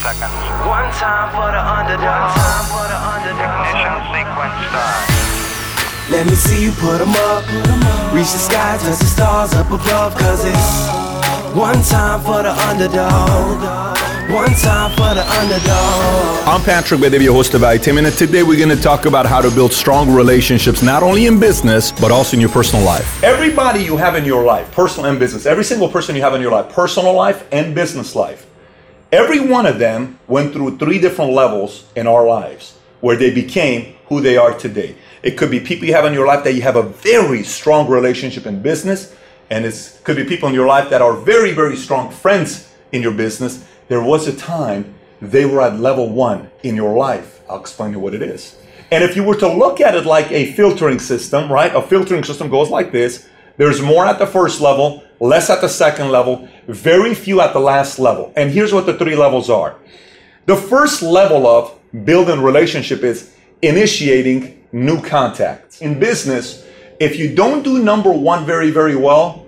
seconds. One time for the underdog. One time for the underdog. Ignition sequence start. Let me see you put 'em up. Reach the sky, touch the stars up above. Cause it's one time for the underdog. One time for the underdog. I'm Patrick Bet-David, host of iTim, and today we're going to talk about how to build strong relationships, not only in business, but also in your personal life. Everybody you have in your life, personal and business, every single person you have in your life, personal life and business life, every one of them went through three different levels in our lives where they became who they are today. It could be people you have in your life that you have a very strong relationship in business, and it could be people in your life that are very, very strong friends in your business there was a time they were at level one in your life. I'll explain to you what it is. And if you were to look at it like a filtering system, right? A filtering system goes like this. There's more at the first level, less at the second level, very few at the last level. And here's what the three levels are. The first level of building relationship is initiating new contacts. In business, if you don't do number one very, very well,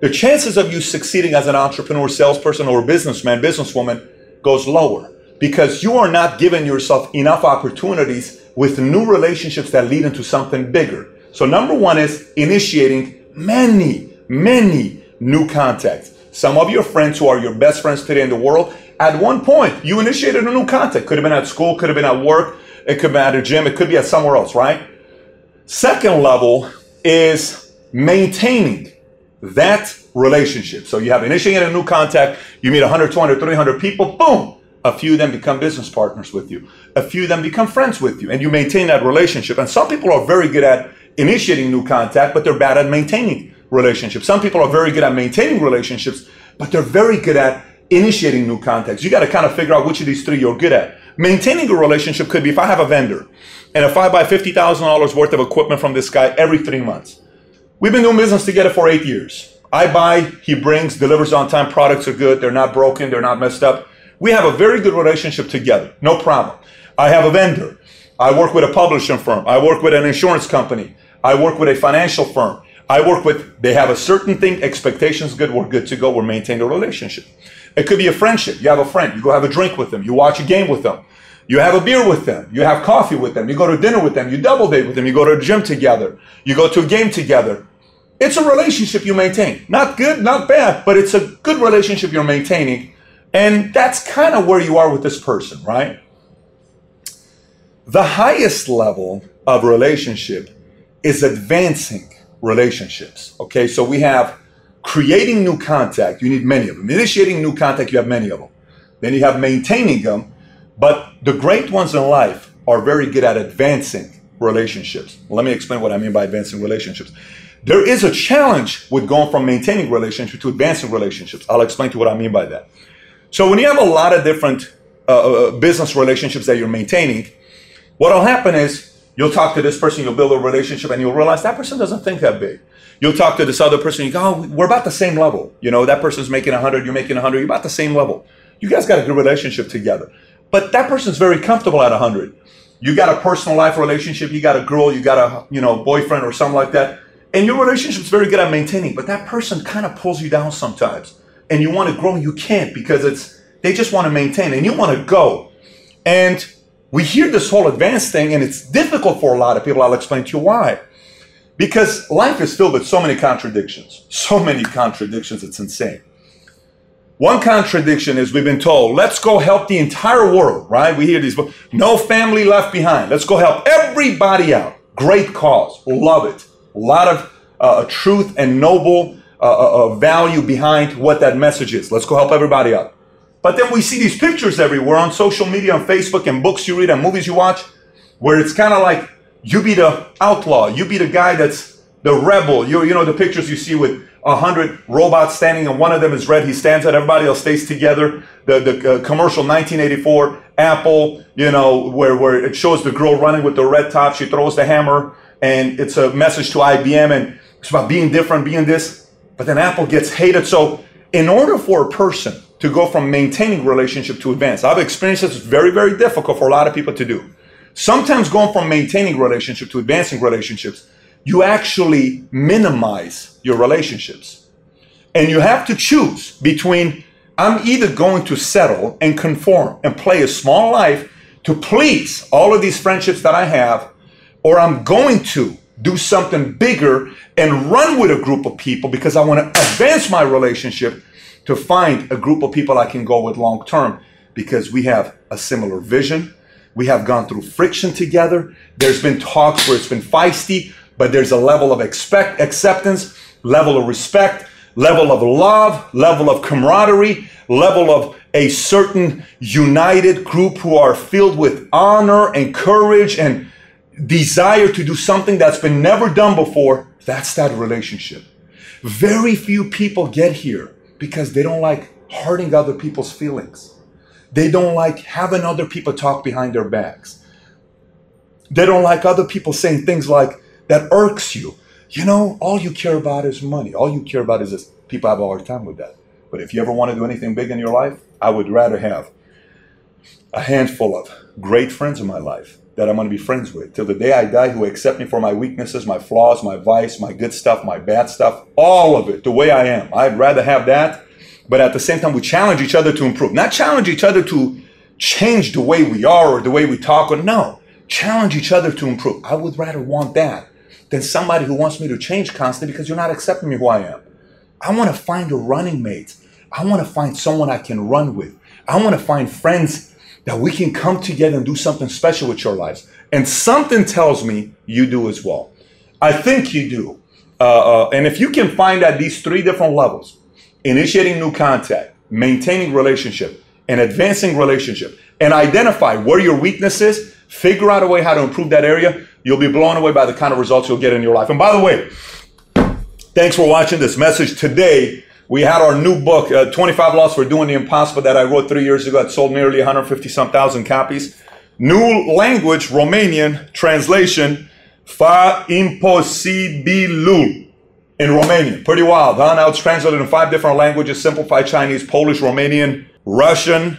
the chances of you succeeding as an entrepreneur, salesperson, or businessman, businesswoman goes lower because you are not giving yourself enough opportunities with new relationships that lead into something bigger. So, number one is initiating many, many new contacts. Some of your friends who are your best friends today in the world, at one point, you initiated a new contact. Could have been at school, could have been at work, it could have been at a gym, it could be at somewhere else, right? Second level is maintaining that relationship. So you have initiated a new contact, you meet 100, 200, 300 people, boom, a few of them become business partners with you. A few of them become friends with you, and you maintain that relationship. And some people are very good at initiating new contact, but they're bad at maintaining relationships. Some people are very good at maintaining relationships, but they're very good at initiating new contacts. You got to kind of figure out which of these three you're good at. Maintaining a relationship could be if I have a vendor and if I buy $50,000 worth of equipment from this guy every three months We've been doing business together for eight years. I buy, he brings, delivers on time. Products are good. They're not broken. They're not messed up. We have a very good relationship together. No problem. I have a vendor. I work with a publishing firm. I work with an insurance company. I work with a financial firm. I work with, they have a certain thing, expectations good, we're good to go, we're maintaining a relationship. It could be a friendship. You have a friend, you go have a drink with them, you watch a game with them, you have a beer with them, you have coffee with them, you go to dinner with them, you double date with them, you go to a gym together, you go to a game together. It's a relationship you maintain. Not good, not bad, but it's a good relationship you're maintaining. And that's kind of where you are with this person, right? The highest level of relationship is advancing relationships. Okay, so we have creating new contact, you need many of them. Initiating new contact, you have many of them. Then you have maintaining them, but the great ones in life are very good at advancing relationships. Let me explain what I mean by advancing relationships. There is a challenge with going from maintaining relationships to advancing relationships. I'll explain to you what I mean by that. So when you have a lot of different uh, uh, business relationships that you're maintaining, what'll happen is you'll talk to this person, you'll build a relationship, and you'll realize that person doesn't think that big. You'll talk to this other person, you go, oh, we're about the same level. You know, that person's making 100, you're making 100, you're about the same level. You guys got a good relationship together. But that person's very comfortable at 100. You got a personal life relationship, you got a girl, you got a, you know, boyfriend or something like that and your relationship's very good at maintaining, but that person kind of pulls you down sometimes. And you want to grow, you can't because it's they just want to maintain and you want to go. And we hear this whole advanced thing, and it's difficult for a lot of people. I'll explain to you why. Because life is filled with so many contradictions. So many contradictions, it's insane. One contradiction is we've been told, let's go help the entire world, right? We hear these, no family left behind. Let's go help everybody out. Great cause. Love it a lot of uh, truth and noble uh, uh, uh, value behind what that message is. Let's go help everybody out. But then we see these pictures everywhere on social media, on Facebook, and books you read and movies you watch, where it's kind of like you be the outlaw, you be the guy that's the rebel. You, you know, the pictures you see with a hundred robots standing, and one of them is red. He stands out. Everybody else stays together. The the uh, commercial 1984 Apple, you know, where where it shows the girl running with the red top. She throws the hammer and it's a message to IBM and it's about being different, being this. But then Apple gets hated. So, in order for a person to go from maintaining relationship to advance, I've experienced this. Very, very difficult for a lot of people to do. Sometimes going from maintaining relationship to advancing relationships, you actually minimize your relationships. And you have to choose between I'm either going to settle and conform and play a small life to please all of these friendships that I have, or I'm going to do something bigger and run with a group of people because I want to advance my relationship to find a group of people I can go with long term because we have a similar vision. We have gone through friction together. There's been talks where it's been feisty, but there's a level of expect acceptance, level of respect, level of love, level of camaraderie, level of a certain united group who are filled with honor and courage and desire to do something that's been never done before. That's that relationship. Very few people get here because they don't like hurting other people's feelings. They don't like having other people talk behind their backs. They don't like other people saying things like, that irks you. You know, all you care about is money. All you care about is this. People have a hard time with that. But if you ever want to do anything big in your life, I would rather have a handful of great friends in my life that I'm going to be friends with till the day I die who accept me for my weaknesses, my flaws, my vice, my good stuff, my bad stuff, all of it, the way I am. I'd rather have that. But at the same time, we challenge each other to improve. Not challenge each other to change the way we are or the way we talk or no. Challenge each other to improve. I would rather want that than somebody who wants me to change constantly because you're not accepting me who I am. I want to find a running mate. I want to find someone I can run with. I want to find friends that we can come together and do something special with your lives. And something tells me you do as well. I think you do. Uh, uh, and if you can find at these three different levels initiating new contact, maintaining relationship, and advancing relationship, and identify where your weakness is, figure out a way how to improve that area, you'll be blown away by the kind of results you'll get in your life. And by the way, thanks for watching this message today. We had our new book, uh, 25 Laws for Doing the Impossible, that I wrote three years ago. It sold nearly 150 some thousand copies. New language, Romanian translation, Fa imposibilul in Romanian. Pretty wild, huh? Now it's translated in five different languages simplified Chinese, Polish, Romanian, Russian,